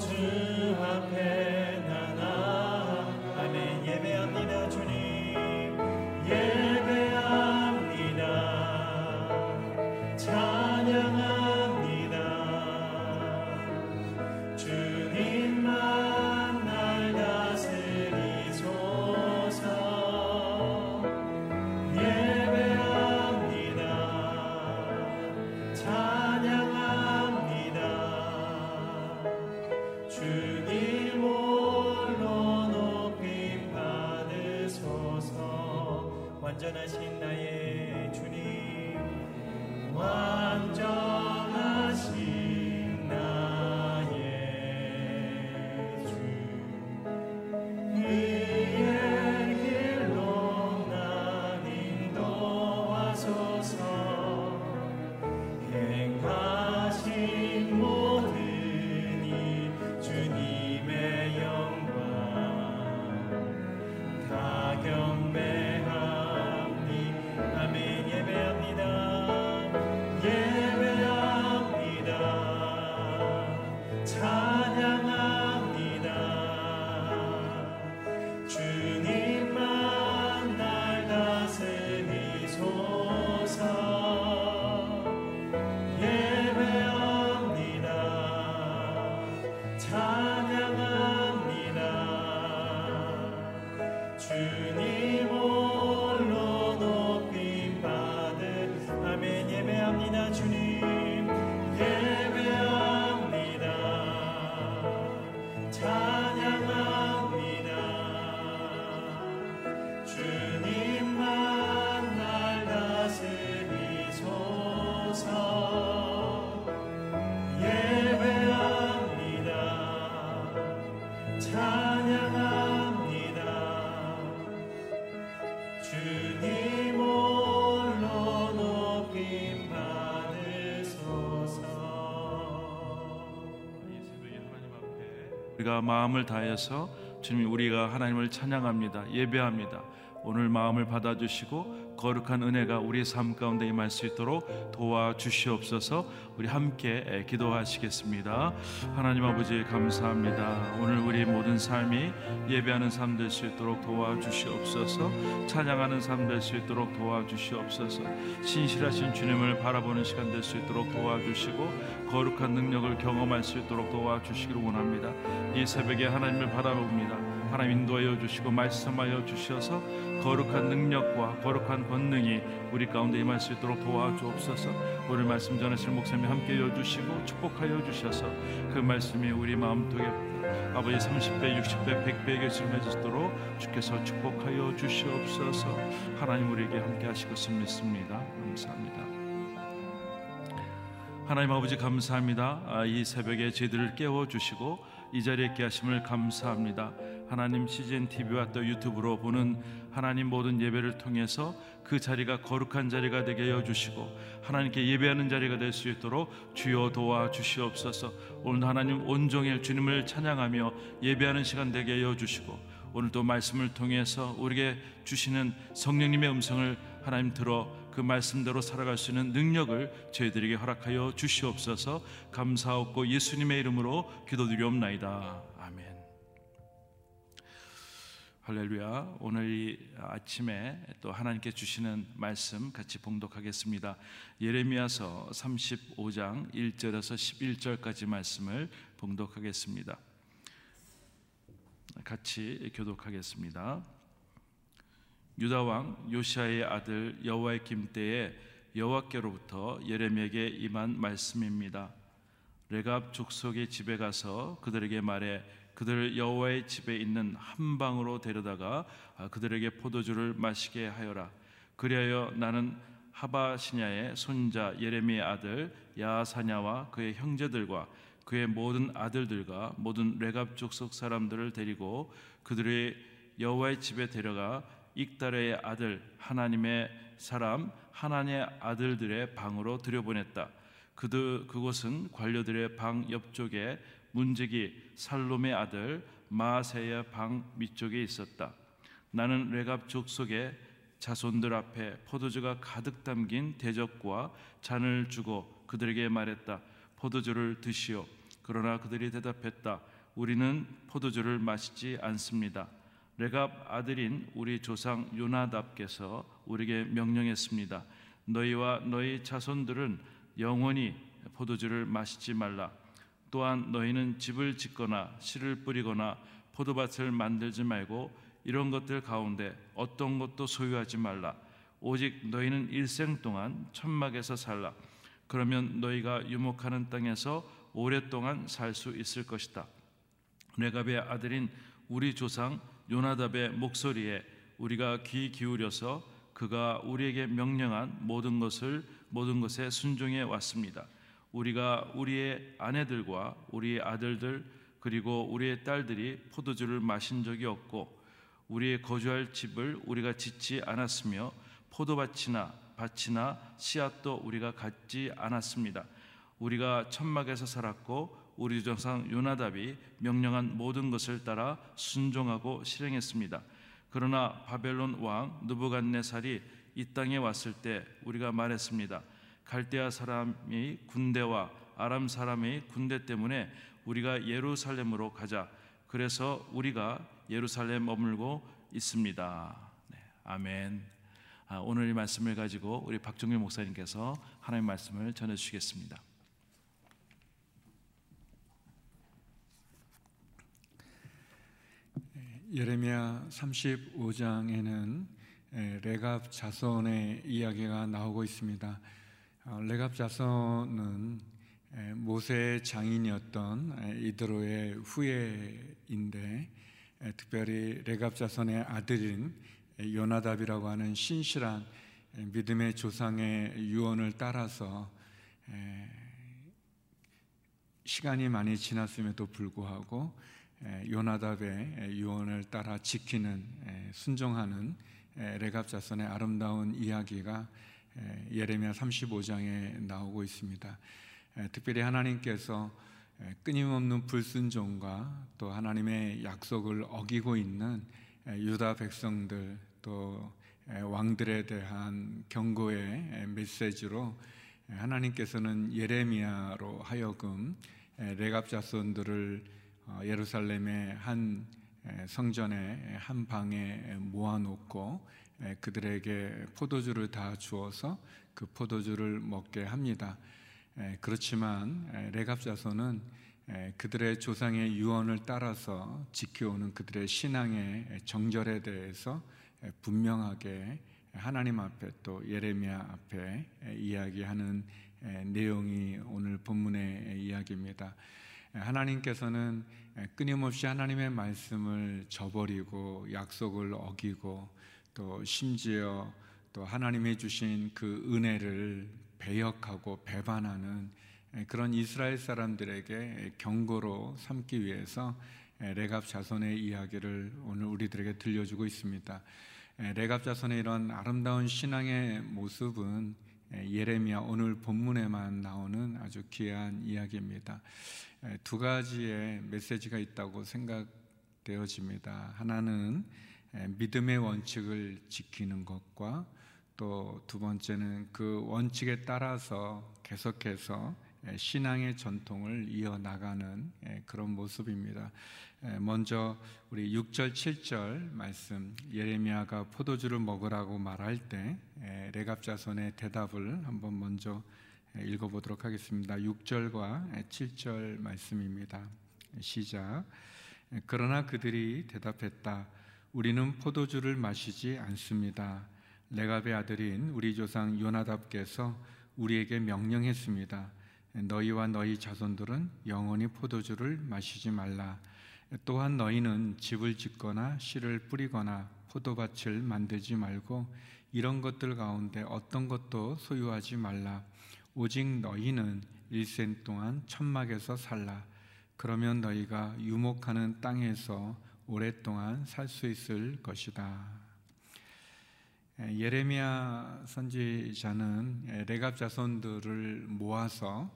to 우리가 마음을 다해서 주님 우리가 하나님을 찬양합니다. 예배합니다. 오늘 마음을 받아주시고 거룩한 은혜가 우리의 삶 가운데 임할 수 있도록 도와주시옵소서. 우리 함께 기도하시겠습니다. 하나님 아버지 감사합니다. 오늘 우리 모든 삶이 예배하는 삶 될 수 있도록 도와주시옵소서. 찬양하는 삶 될 수 있도록 도와주시옵소서. 신실하신 주님을 바라보는 시간 될 수 있도록 도와주시고 거룩한 능력을 경험할 수 있도록 도와주시기를 원합니다. 이 새벽에 하나님을 바라봅니다 하나님 인도하여 주시고 말씀하여 주셔서 거룩한 능력과 거룩한 권능이 우리 가운데 임할 수 있도록 도와주옵소서. 오늘 말씀 전하실 목사님 함께 여 주시고 축복하여 주셔서 그 말씀이 우리 마음속에 아버지 30배, 60배, 100배에게 말씀해주도록 주께서 축복하여 주시옵소서. 하나님 우리에게 함께 것을 믿습니다. 감사합니다. 하나님 아버지 감사합니다. 아, 이 새벽에 저희들을 깨워 주시고 이 자리에 있게 하심을 감사합니다 하나님 CGN TV와 또 유튜브로 보는 하나님 모든 예배를 통해서 그 자리가 거룩한 자리가 되게 여 주시고 하나님께 예배하는 자리가 될 수 있도록 주여 도와 주시옵소서. 오늘 하나님 온종일 주님을 찬양하며 예배하는 시간 되게 여 주시고 오늘도 말씀을 통해서 우리에게 주시는 성령님의 음성을 하나님 들어 그 말씀대로 살아갈 수 있는 능력을 저희들에게 허락하여 주시옵소서 감사하고 예수님의 이름으로 기도드리옵나이다. 할렐루야. 오늘 이 아침에 또 하나님께 주시는 말씀 같이 봉독하겠습니다. 예레미야서 35장 1절에서 11절까지 말씀을 봉독하겠습니다. 같이 교독하겠습니다. 유다 왕 요시아의 아들 여호와의 김 때에 여호와께로부터 예레미야에게 임한 말씀입니다. 레갑 족속의 집에 가서 그들에게 말해 그들을 여호와의 집에 있는 한 방으로 데려다가 아, 그들에게 포도주를 마시게 하여라. 그리하여 나는 하바시냐의 손자 예레미의 아들 야사냐와 그의 형제들과 그의 모든 아들들과 모든 레갑 족속 사람들을 데리고 그들의 여호와의 집에 데려가 익달의 아들 하나님의 사람 하나님의 아들들의 방으로 들여보냈다. 그들 그곳은 관료들의 방 옆쪽에 문제기 살롬의 아들 마세의 방 밑쪽에 있었다. 나는 레갑 족속의 자손들 앞에 포도주가 가득 담긴 대접과 잔을 주고 그들에게 말했다. 포도주를 드시오. 그러나 그들이 대답했다. 우리는 포도주를 마시지 않습니다. 레갑 아들인 우리 조상 요나답께서 우리에게 명령했습니다. 너희와 너희 자손들은 영원히 포도주를 마시지 말라. 또한 너희는 집을 짓거나 씨를 뿌리거나 포도밭을 만들지 말고 이런 것들 가운데 어떤 것도 소유하지 말라. 오직 너희는 일생 동안 천막에서 살라. 그러면 너희가 유목하는 땅에서 오랫동안 살 수 있을 것이다. 레갑의 아들인 우리 조상 요나답의 목소리에 우리가 귀 기울여서 그가 우리에게 명령한 모든 것을 모든 것에 순종해 왔습니다. 우리가 우리의 아내들과 우리의 아들들 그리고 우리의 딸들이 포도주를 마신 적이 없고 우리의 거주할 집을 우리가 짓지 않았으며 포도밭이나 밭이나 씨앗도 우리가 갖지 않았습니다. 우리가 천막에서 살았고 우리 조상 요나답이 명령한 모든 것을 따라 순종하고 실행했습니다. 그러나 바벨론 왕 느부갓네살이 이 땅에 왔을 때 우리가 말했습니다. 갈대아 사람이 군대와 아람 사람의 군대 때문에 우리가 예루살렘으로 가자. 그래서 우리가 예루살렘 머물고 있습니다. 네, 아멘. 아, 오늘 이 말씀을 가지고 우리 박종일 목사님께서 하나님 말씀을 전해 주시겠습니다. 예레미야 35장에는 레갑 자손의 이야기가 나오고 있습니다. 어, 레갑 자손은 모세의 장인이었던 이드로의 후예인데 특별히 레갑 자손의 아들인 요나답이라고 하는 신실한 믿음의 조상의 유언을 따라서 시간이 많이 지났음에도 불구하고 요나답의 유언을 따라 지키는 순종하는 레갑 자손의 아름다운 이야기가 예레미야 35장에 나오고 있습니다. 특별히 하나님께서 끊임없는 불순종과 또 하나님의 약속을 어기고 있는 유다 백성들 또 왕들에 대한 경고의 메시지로 하나님께서는 예레미야로 하여금 레갑 자손들을 어, 예루살렘의 한 성전의 한 방에 모아놓고 그들에게 포도주를 다 주어서 그 포도주를 먹게 합니다. 그렇지만 레갑 자손은 그들의 조상의 유언을 따라서 지켜오는 그들의 신앙의 정절에 대해서 분명하게 하나님 앞에 또 예레미야 앞에 이야기하는 내용이 오늘 본문의 이야기입니다. 하나님께서는 끊임없이 하나님의 말씀을 저버리고 약속을 어기고 또 심지어 또 하나님이 주신 그 은혜를 배역하고 배반하는 그런 이스라엘 사람들에게 경고로 삼기 위해서 레갑 자손의 이야기를 오늘 우리들에게 들려주고 있습니다. 레갑 자손의 이런 아름다운 신앙의 모습은 예레미야 오늘 본문에만 나오는 아주 귀한 이야기입니다. 두 가지의 메시지가 있다고 생각되어집니다. 하나는 믿음의 원칙을 지키는 것과 또 두 번째는 그 원칙에 따라서 계속해서 신앙의 전통을 이어나가는 그런 모습입니다. 먼저 우리 6절 7절 말씀 예레미야가 포도주를 먹으라고 말할 때 레갑 자손의 대답을 한번 먼저 읽어보도록 하겠습니다. 6절과 7절 말씀입니다. 시작. 그러나 그들이 대답했다. 우리는 포도주를 마시지 않습니다. 레갑의 아들인 우리 조상 요나답께서 우리에게 명령했습니다. 너희와 너희 자손들은 영원히 포도주를 마시지 말라. 또한 너희는 집을 짓거나 씨를 뿌리거나 포도밭을 만들지 말고 이런 것들 가운데 어떤 것도 소유하지 말라. 오직 너희는 일생 동안 천막에서 살라. 그러면 너희가 유목하는 땅에서 오랫동안 살 수 있을 것이다. 예레미야 선지자는 레갑 자손들을 모아서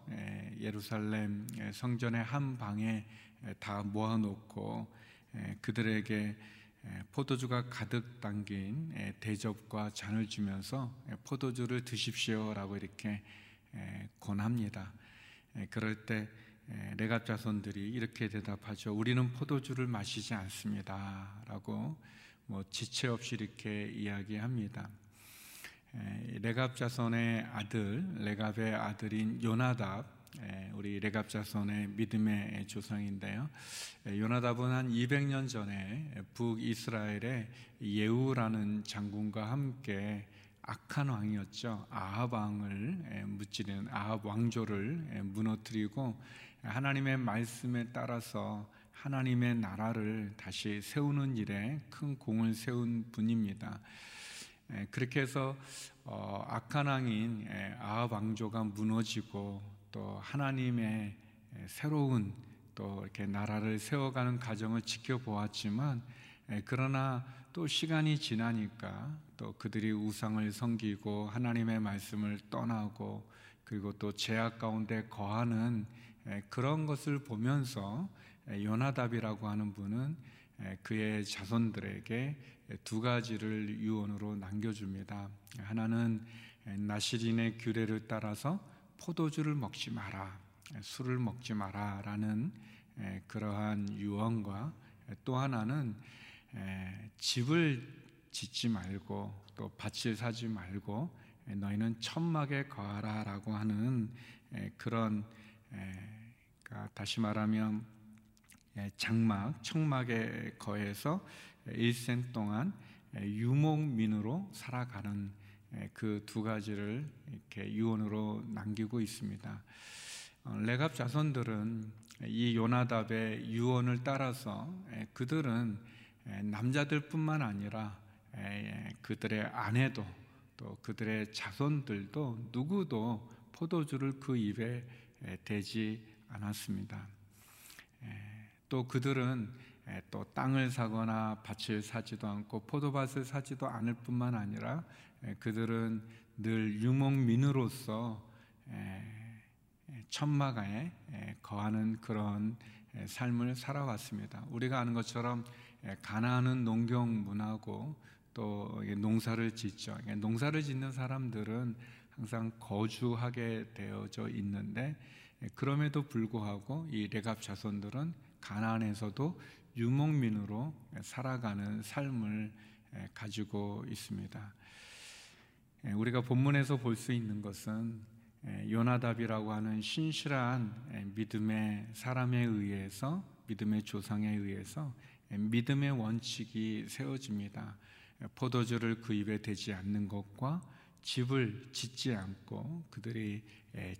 예루살렘 성전의 한 방에 다 모아놓고 그들에게 포도주가 가득 담긴 대접과 잔을 주면서 포도주를 드십시오라고 이렇게 권합니다. 그럴 때 레갑 자손들이 이렇게 대답하죠. 우리는 포도주를 마시지 않습니다라고 뭐 지체 없이 이렇게 이야기합니다. 레갑 자손의 아들, 레갑의 아들인 요나답 우리 레갑 자손의 믿음의 조상인데요. 요나답은 한 200년 전에 북 이스라엘의 예우라는 장군과 함께 악한 왕이었죠. 아합 왕을 무찌르는 아합 왕조를 무너뜨리고 하나님의 말씀에 따라서 하나님의 나라를 다시 세우는 일에 큰 공을 세운 분입니다. 그렇게 해서 어, 악한 왕인 아합 왕조가 무너지고 또 하나님의 새로운 또 이렇게 나라를 세워가는 과정을 지켜보았지만 그러나 또 시간이 지나니까 또 그들이 우상을 섬기고 하나님의 말씀을 떠나고 그리고 또 죄악 가운데 거하는 그런 것을 보면서 요나답이라고 하는 분은 그의 자손들에게 두 가지를 유언으로 남겨줍니다. 하나는 나시린의 규례를 따라서 포도주를 먹지 마라, 술을 먹지 마라라는 그러한 유언과 또 하나는 집을 짓지 말고 또 밭을 사지 말고 너희는 천막에 거하라라고 하는 그런 그러니까 다시 말하면 장막, 청막에 거해서 일생 동안 유목민으로 살아가는 그 두 가지를 이렇게 유언으로 남기고 있습니다. 어, 레갑 자손들은 이 요나답의 유언을 따라서 그들은 남자들뿐만 아니라 그들의 아내도 또 그들의 자손들도 누구도 포도주를 그 입에 대지 않았습니다. 또 그들은 또 땅을 사거나 밭을 사지도 않고 포도밭을 사지도 않을 뿐만 아니라 그들은 늘 유목민으로서 천막에 거하는 그런 삶을 살아왔습니다. 우리가 아는 것처럼 가나안은 농경 문화고 또 농사를 짓죠. 농사를 짓는 사람들은 항상 거주하게 되어져 있는데 그럼에도 불구하고 이 레갑 자손들은 가나안에서도 유목민으로 살아가는 삶을 가지고 있습니다. 우리가 본문에서 볼 수 있는 것은 요나답이라고 하는 신실한 믿음의 사람에 의해서 믿음의 조상에 의해서 믿음의 원칙이 세워집니다. 포도주를 그 입에 대지 않는 것과 집을 짓지 않고 그들이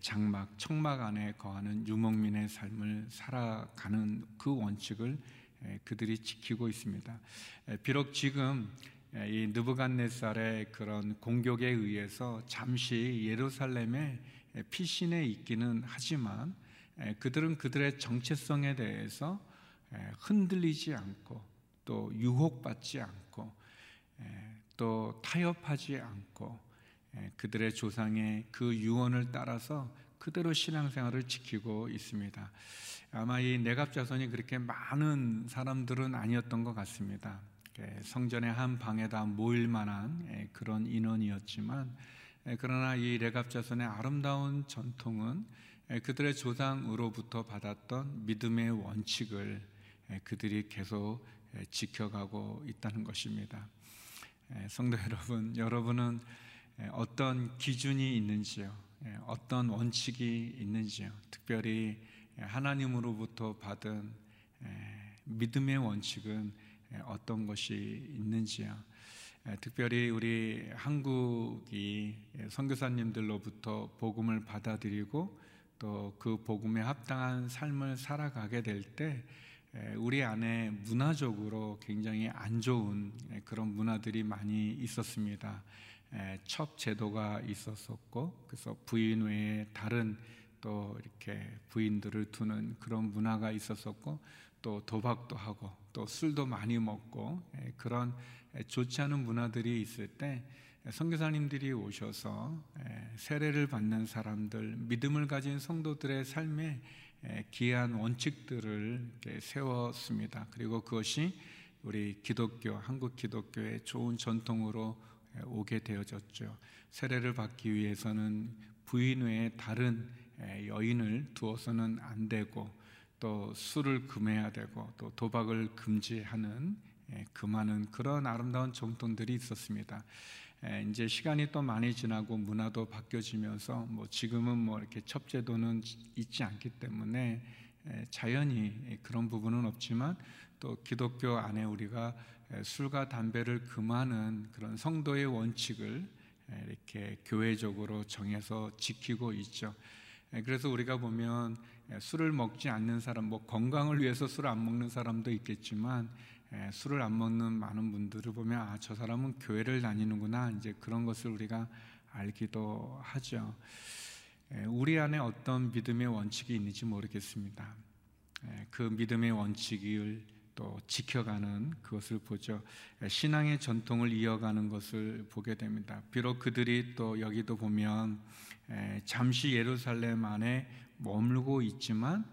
장막, 청막 안에 거하는 유목민의 삶을 살아가는 그 원칙을 그들이 지키고 있습니다. 비록 지금 이 느부갓네살의 그런 공격에 의해서 잠시 예루살렘에 피신해 있기는 하지만 그들은 그들의 정체성에 대해서 흔들리지 않고 또 유혹받지 않고 또 타협하지 않고 그들의 조상의 그 유언을 따라서 그대로 신앙생활을 지키고 있습니다. 아마 이 내갑 자손이 그렇게 많은 사람들은 아니었던 것 같습니다. 성전의 한 방에다 모일 만한 그런 인원이었지만 그러나 이 레갑 자손의 아름다운 전통은 그들의 조상으로부터 받았던 믿음의 원칙을 그들이 계속 지켜가고 있다는 것입니다. 성도 여러분, 여러분은 어떤 기준이 있는지요? 어떤 원칙이 있는지요? 특별히 하나님으로부터 받은 믿음의 원칙은 어떤 것이 있는지요? 특별히 우리 한국이 선교사님들로부터 복음을 받아들이고 또 그 복음에 합당한 삶을 살아가게 될 때 우리 안에 문화적으로 굉장히 안 좋은 그런 문화들이 많이 있었습니다. 첩 제도가 있었었고 그래서 부인 외에 다른 또 이렇게 부인들을 두는 그런 문화가 있었었고 또 도박도 하고 또 술도 많이 먹고 그런 좋지 않은 문화들이 있을 때 선교사님들이 오셔서 세례를 받는 사람들 믿음을 가진 성도들의 삶에 귀한 원칙들을 세웠습니다. 그리고 그것이 우리 기독교 한국 기독교의 좋은 전통으로 오게 되어졌죠. 세례를 받기 위해서는 부인 외에 다른 여인을 두어서는 안 되고 또 술을 금해야 되고 또 도박을 금지하는 그 많은 그런 아름다운 정통들이 있었습니다. 이제 시간이 또 많이 지나고 문화도 바뀌어지면서 뭐 지금은 뭐 이렇게 첩제도는 있지 않기 때문에 자연히 그런 부분은 없지만 또 기독교 안에 우리가 술과 담배를 금하는 그런 성도의 원칙을 이렇게 교회적으로 정해서 지키고 있죠. 그래서 우리가 보면 술을 먹지 않는 사람, 뭐 건강을 위해서 술을 안 먹는 사람도 있겠지만 술을 안 먹는 많은 분들을 보면 아, 저 사람은 교회를 다니는구나. 이제 그런 것을 우리가 알기도 하죠. 우리 안에 어떤 믿음의 원칙이 있는지 모르겠습니다. 그 믿음의 원칙을 또 지켜가는 그것을 보죠. 신앙의 전통을 이어가는 것을 보게 됩니다. 비록 그들이 또 여기도 보면 잠시 예루살렘 안에 머물고 있지만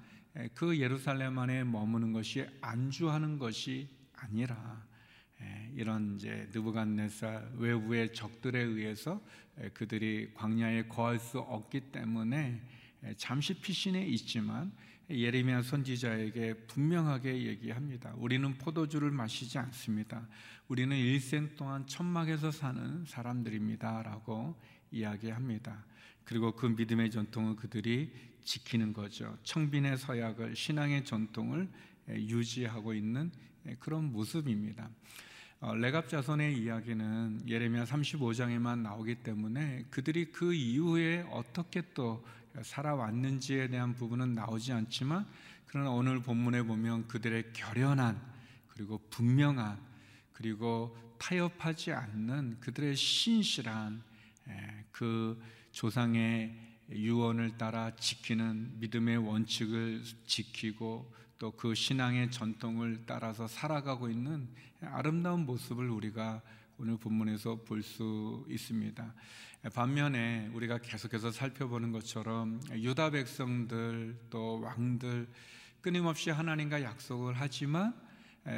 그 예루살렘 안에 머무는 것이 안주하는 것이 아니라 이런 이제 느부갓네살 외부의 적들에 의해서 그들이 광야에 거할 수 없기 때문에 잠시 피신해 있지만 예레미야 선지자에게 분명하게 얘기합니다. 우리는 포도주를 마시지 않습니다. 우리는 일생 동안 천막에서 사는 사람들입니다라고 이야기합니다. 그리고 그 믿음의 전통을 그들이 지키는 거죠. 청빈의 서약을 신앙의 전통을 유지하고 있는 그런 모습입니다. 어, 레갑 자손의 이야기는 예레미야 35장에만 나오기 때문에 그들이 그 이후에 어떻게 또 살아왔는지에 대한 부분은 나오지 않지만 그러나 오늘 본문에 보면 그들의 결연한 그리고 분명한 그리고 타협하지 않는 그들의 신실한 그 조상의 유언을 따라 지키는 믿음의 원칙을 지키고 또 그 신앙의 전통을 따라서 살아가고 있는 아름다운 모습을 우리가 오늘 본문에서 볼 수 있습니다. 반면에 우리가 계속해서 살펴보는 것처럼 유다 백성들 또 왕들 끊임없이 하나님과 약속을 하지만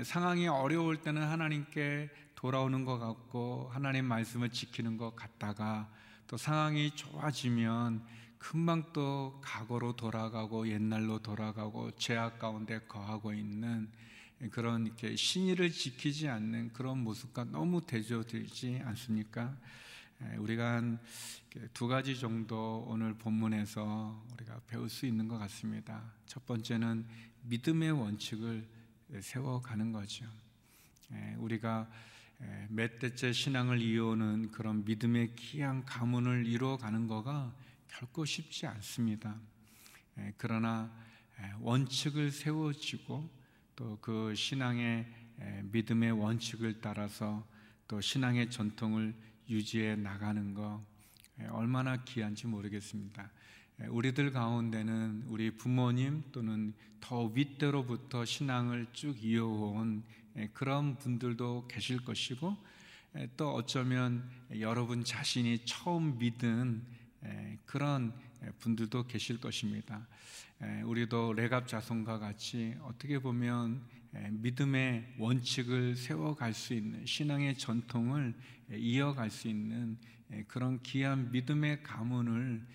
상황이 어려울 때는 하나님께 돌아오는 것 같고 하나님 말씀을 지키는 것 같다가 또 상황이 좋아지면 금방 또 과거로 돌아가고 옛날로 돌아가고 죄악 가운데 거하고 있는 그런 이렇게 신의를 지키지 않는 그런 모습과 너무 대조되지 않습니까? 우리가 한 두 가지 정도 오늘 본문에서 우리가 배울 수 있는 것 같습니다. 첫 번째는 믿음의 원칙을 세워가는 거죠. 우리가 몇 대째 신앙을 이어오는 그런 믿음의 귀한 가문을 이루어가는 거가 결코 쉽지 않습니다. 그러나 원칙을 세워지고 또 그 신앙의 믿음의 원칙을 따라서 또 신앙의 전통을 유지해 나가는 거 얼마나 귀한지 모르겠습니다. 우리들 가운데는 우리 부모님 또는 더 윗대로부터 신앙을 쭉 이어온 그런 분들도 계실 것이고 또 어쩌면 여러분 자신이 처음 믿은 그런 분들도 계실 것입니다. 우리도 레갑 자손과 같이 어떻게 보면 믿음의 원칙을 세워갈 수 있는 신앙의 전통을 이어갈 수 있는 그런 귀한 믿음의 가문을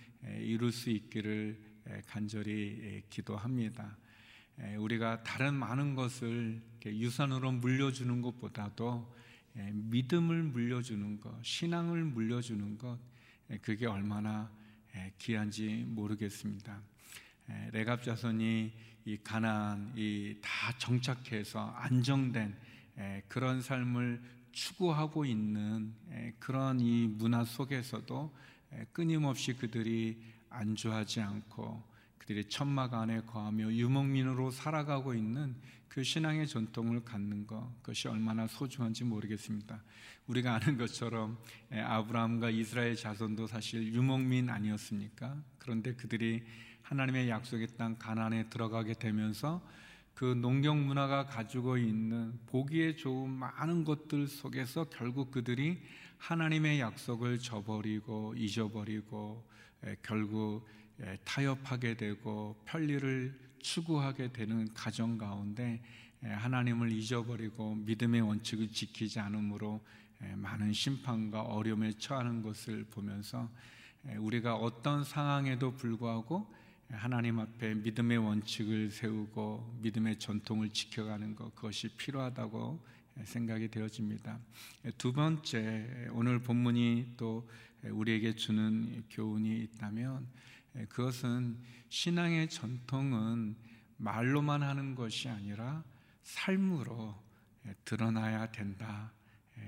이룰 수 있기를 간절히 기도합니다. 우리가 다른 많은 것을 유산으로 물려주는 것보다도 믿음을 물려주는 것, 신앙을 물려주는 것, 그게 얼마나 귀한지 모르겠습니다. 레갑 자손이 이 가난 이 다 정착해서 안정된 그런 삶을 추구하고 있는 그런 이 문화 속에서도 끊임없이 그들이 안주하지 않고 그들이 천막 안에 거하며 유목민으로 살아가고 있는 그 신앙의 전통을 갖는 것 그것이 얼마나 소중한지 모르겠습니다. 우리가 아는 것처럼 아브라함과 이스라엘 자손도 사실 유목민 아니었습니까? 그런데 그들이 하나님의 약속의 땅 가나안에 들어가게 되면서 그 농경 문화가 가지고 있는 보기에 좋은 많은 것들 속에서 결국 그들이 하나님의 약속을 저버리고 잊어버리고 결국 타협하게 되고 편리를 추구하게 되는 가정 가운데 하나님을 잊어버리고 믿음의 원칙을 지키지 않으므로 많은 심판과 어려움에 처하는 것을 보면서 우리가 어떤 상황에도 불구하고 하나님 앞에 믿음의 원칙을 세우고 믿음의 전통을 지켜가는 것 그것이 필요하다고 생각이 되어집니다. 두 번째 오늘 본문이 또 우리에게 주는 교훈이 있다면 그것은 신앙의 전통은 말로만 하는 것이 아니라 삶으로 드러나야 된다.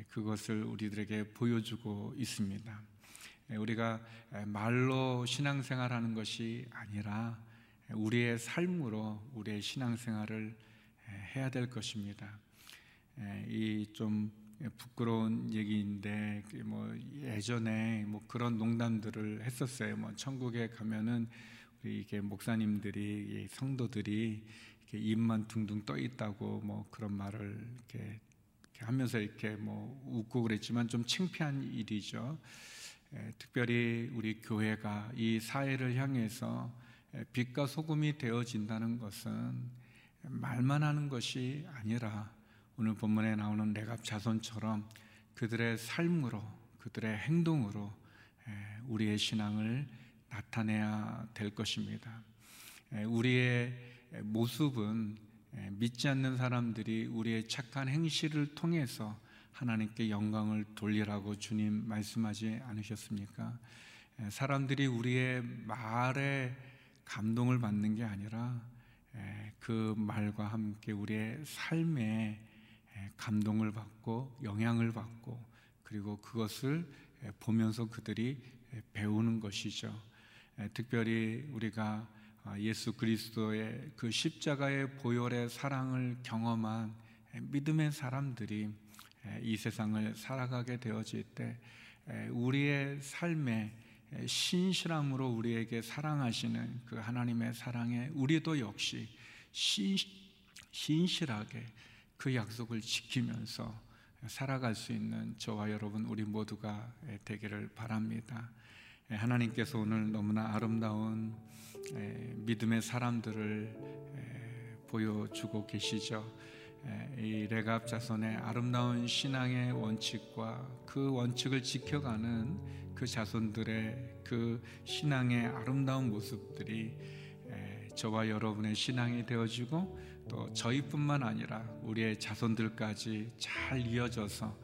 그것을 우리들에게 보여주고 있습니다. 우리가 말로 신앙생활하는 것이 아니라 우리의 삶으로 우리의 신앙생활을 해야 될 것입니다. 이 좀 부끄러운 얘기인데 그뭐 예전에 뭐 그런 농담들을 했었어요. 뭐 천국에 가면은 이게 목사님들이 성도들이 입만 둥둥 떠 있다고 뭐 그런 말을 이렇게 하면서 이렇게 뭐 웃고 그랬지만 좀 창피한 일이죠. 특별히 우리 교회가 이 사회를 향해서 빛과 소금이 되어진다는 것은 말만 하는 것이 아니라 오늘 본문에 나오는 레갑 자손처럼 그들의 삶으로 그들의 행동으로 우리의 신앙을 나타내야 될 것입니다. 우리의 모습은 믿지 않는 사람들이 우리의 착한 행실을 통해서 하나님께 영광을 돌리라고 주님 말씀하지 않으셨습니까? 사람들이 우리의 말에 감동을 받는 게 아니라 그 말과 함께 우리의 삶에 감동을 받고 영향을 받고 그리고 그것을 보면서 그들이 배우는 것이죠. 특별히 우리가 예수 그리스도의 그 십자가의 보혈의 사랑을 경험한 믿음의 사람들이 이 세상을 살아가게 되어질 때 우리의 삶에 신실함으로 우리에게 사랑하시는 그 하나님의 사랑에 우리도 역시 신실하게 그 약속을 지키면서 살아갈 수 있는 저와 여러분 우리 모두가 되기를 바랍니다. 하나님께서 오늘 너무나 아름다운 믿음의 사람들을 보여주고 계시죠. 이 레갑 자손의 아름다운 신앙의 원칙과 그 원칙을 지켜가는 그 자손들의 그 신앙의 아름다운 모습들이 저와 여러분의 신앙이 되어지고 또 저희뿐만 아니라 우리의 자손들까지 잘 이어져서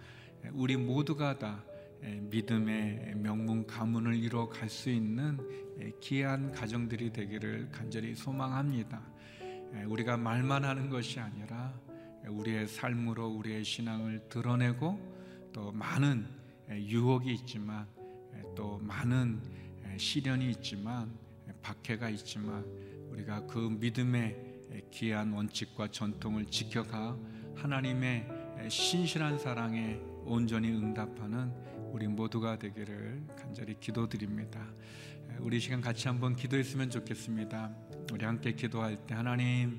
우리 모두가 다 믿음의 명문 가문을 이루어 갈수 있는 귀한 가정들이 되기를 간절히 소망합니다. 우리가 말만 하는 것이 아니라 우리의 삶으로 우리의 신앙을 드러내고 또 많은 유혹이 있지만 또 많은 시련이 있지만 박해가 있지만 우리가 그 믿음의 귀한 원칙과 전통을 지켜가 하나님의 신실한 사랑에 온전히 응답하는 우리 모두가 되기를 간절히 기도드립니다. 우리 시간 같이 한번 기도했으면 좋겠습니다. 우리 함께 기도할 때 하나님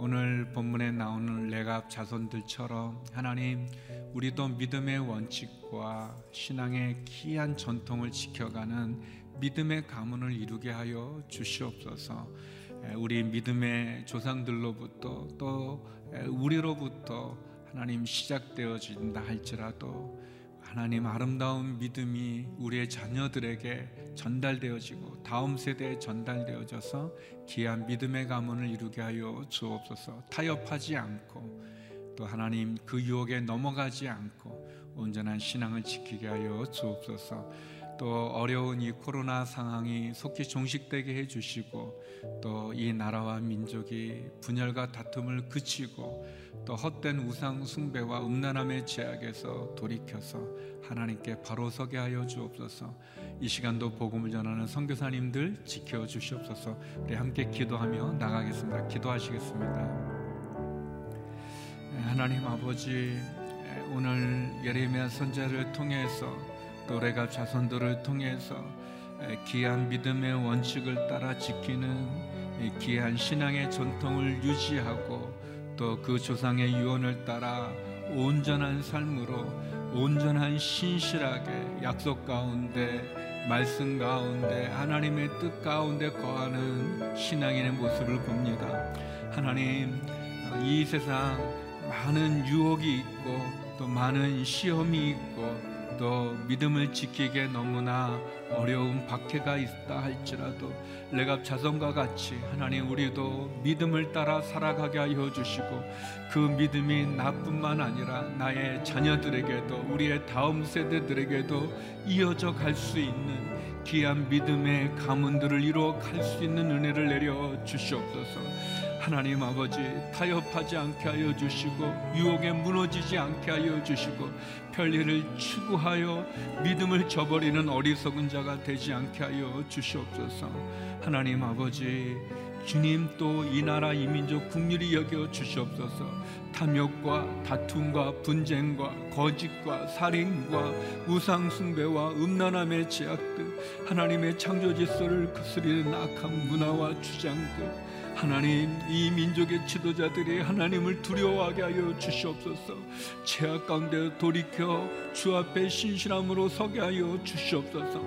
오늘 본문에 나오는 레갑 자손들처럼 하나님 우리도 믿음의 원칙과 신앙의 귀한 전통을 지켜가는 믿음의 가문을 이루게 하여 주시옵소서. 우리 믿음의 조상들로부터 또 우리로부터 하나님 시작되어진다 할지라도 하나님 아름다운 믿음이 우리의 자녀들에게 전달되어지고 다음 세대에 전달되어져서 귀한 믿음의 가문을 이루게 하여 주옵소서. 타협하지 않고 또 하나님 그 유혹에 넘어가지 않고 온전한 신앙을 지키게 하여 주옵소서. 또 어려운 이 코로나 상황이 속히 종식되게 해 주시고 또 이 나라와 민족이 분열과 다툼을 그치고 또 헛된 우상 숭배와 음란함의 제약에서 돌이켜서 하나님께 바로 서게 하여 주옵소서. 이 시간도 복음을 전하는 선교사님들 지켜 주시옵소서. 우리 함께 기도하며 나가겠습니다. 기도하시겠습니다. 하나님 아버지 오늘 예레미야 선자를 통해서 또래가 자손들을 통해서 귀한 믿음의 원칙을 따라 지키는 귀한 신앙의 전통을 유지하고 또 그 조상의 유언을 따라 온전한 삶으로 온전한 신실하게 약속 가운데 말씀 가운데 하나님의 뜻 가운데 거하는 신앙인의 모습을 봅니다. 하나님 이 세상 많은 유혹이 있고 또 많은 시험이 있고 또 믿음을 지키기에 너무나 어려운 박해가 있다 할지라도 레갑 자손과 같이 하나님 우리도 믿음을 따라 살아가게 하여 주시고 그 믿음이 나뿐만 아니라 나의 자녀들에게도 우리의 다음 세대들에게도 이어져 갈 수 있는 귀한 믿음의 가문들을 이루어 갈 수 있는 은혜를 내려 주시옵소서. 하나님 아버지 타협하지 않게 하여 주시고 유혹에 무너지지 않게 하여 주시고 편리를 추구하여 믿음을 저버리는 어리석은 자가 되지 않게 하여 주시옵소서. 하나님 아버지 주님 또 이 나라 이 민족 국률이 여겨 주시옵소서. 탐욕과 다툼과 분쟁과 거짓과 살인과 우상 숭배와 음란함의 제약들 하나님의 창조 질서를 거스리는 악한 문화와 주장들 하나님 이 민족의 지도자들이 하나님을 두려워하게 하여 주시옵소서. 죄악 가운데 돌이켜 주 앞에 신실함으로 서게 하여 주시옵소서.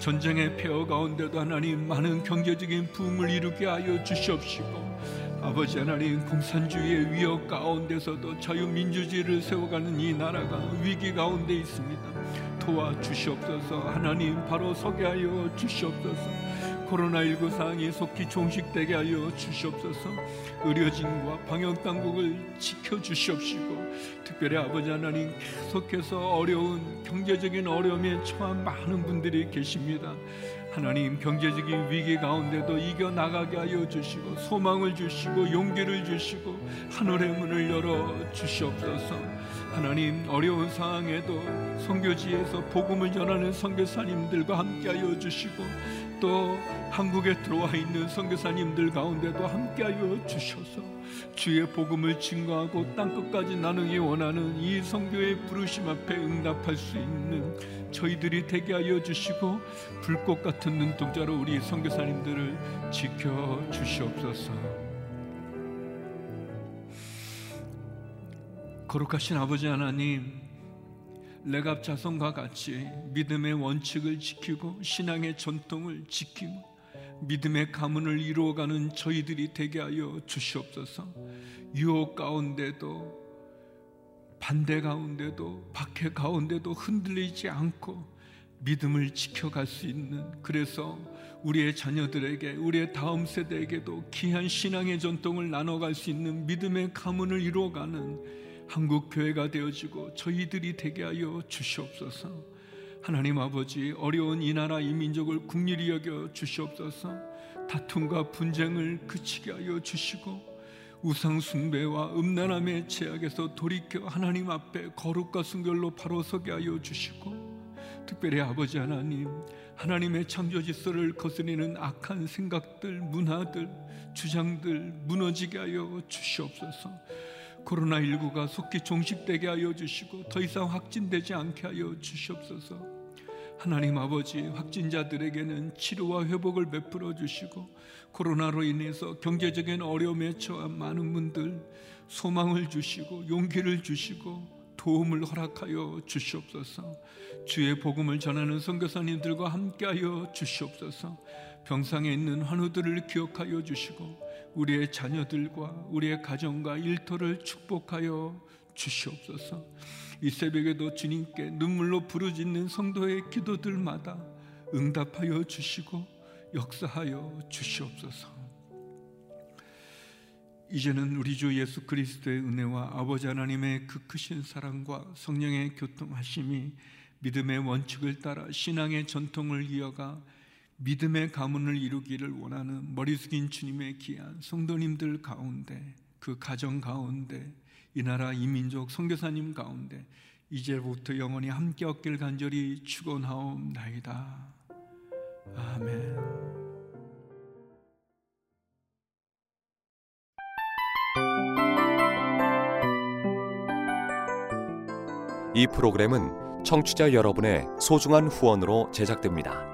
전쟁의 폐허 가운데도 하나님 많은 경제적인 부흥을 이루게 하여 주시옵시고 아버지 하나님 공산주의의 위협 가운데서도 자유민주주의를 세워가는 이 나라가 위기 가운데 있습니다. 도와주시옵소서. 하나님 바로 서게 하여 주시옵소서 코로나19 상황이 속히 종식되게 하여 주시옵소서. 의료진과 방역당국을 지켜주시옵시고 특별히 아버지 하나님 계속해서 어려운 경제적인 어려움에 처한 많은 분들이 계십니다. 하나님 경제적인 위기 가운데도 이겨나가게 하여 주시고 소망을 주시고 용기를 주시고 하늘의 문을 열어 주시옵소서. 하나님 어려운 상황에도 선교지에서 복음을 전하는 선교사님들과 함께 하여 주시고 또 한국에 들어와 있는 선교사님들 가운데도 함께하여 주셔서 주의 복음을 증거하고 땅 끝까지 나누기 원하는 이 선교의 부르심 앞에 응답할 수 있는 저희들이 되게 하여 주시고 불꽃 같은 눈동자로 우리 선교사님들을 지켜 주시옵소서. 거룩하신 아버지 하나님 레갑 자손과 같이 믿음의 원칙을 지키고 신앙의 전통을 지키고 믿음의 가문을 이루어가는 저희들이 되게 하여 주시옵소서. 유혹 가운데도 반대 가운데도 박해 가운데도 흔들리지 않고 믿음을 지켜갈 수 있는 그래서 우리의 자녀들에게 우리의 다음 세대에게도 귀한 신앙의 전통을 나눠갈 수 있는 믿음의 가문을 이루어가는 한국 교회가 되어지고 저희들이 되게 하여 주시옵소서. 하나님 아버지 어려운 이 나라 이 민족을 국리히 여겨 주시옵소서. 다툼과 분쟁을 그치게 하여 주시고 우상 숭배와 음란함의 제약에서 돌이켜 하나님 앞에 거룩과 순결로 바로 서게 하여 주시고 특별히 아버지 하나님 하나님의 창조 질서를 거스리는 악한 생각들, 문화들, 주장들 무너지게 하여 주시옵소서. 코로나19가 속히 종식되게 하여 주시고 더 이상 확진되지 않게 하여 주시옵소서. 하나님 아버지 확진자들에게는 치료와 회복을 베풀어 주시고 코로나로 인해서 경제적인 어려움에 처한 많은 분들 소망을 주시고 용기를 주시고 도움을 허락하여 주시옵소서. 주의 복음을 전하는 선교사님들과 함께하여 주시옵소서. 병상에 있는 환우들을 기억하여 주시고 우리의 자녀들과 우리의 가정과 일터를 축복하여 주시옵소서. 이 새벽에도 주님께 눈물로 부르짖는 성도의 기도들마다 응답하여 주시고 역사하여 주시옵소서. 이제는 우리 주 예수 그리스도의 은혜와 아버지 하나님의 그 크신 사랑과 성령의 교통하심이 믿음의 원칙을 따라 신앙의 전통을 이어가 믿음의 가문을 이루기를 원하는 머리 숙인 주님의 귀한 성도님들 가운데 그 가정 가운데 이 나라 이민족 선교사님 가운데 이제부터 영원히 함께 얻길 간절히 축원하옵나이다. 아멘. 이 프로그램은 청취자 여러분의 소중한 후원으로 제작됩니다.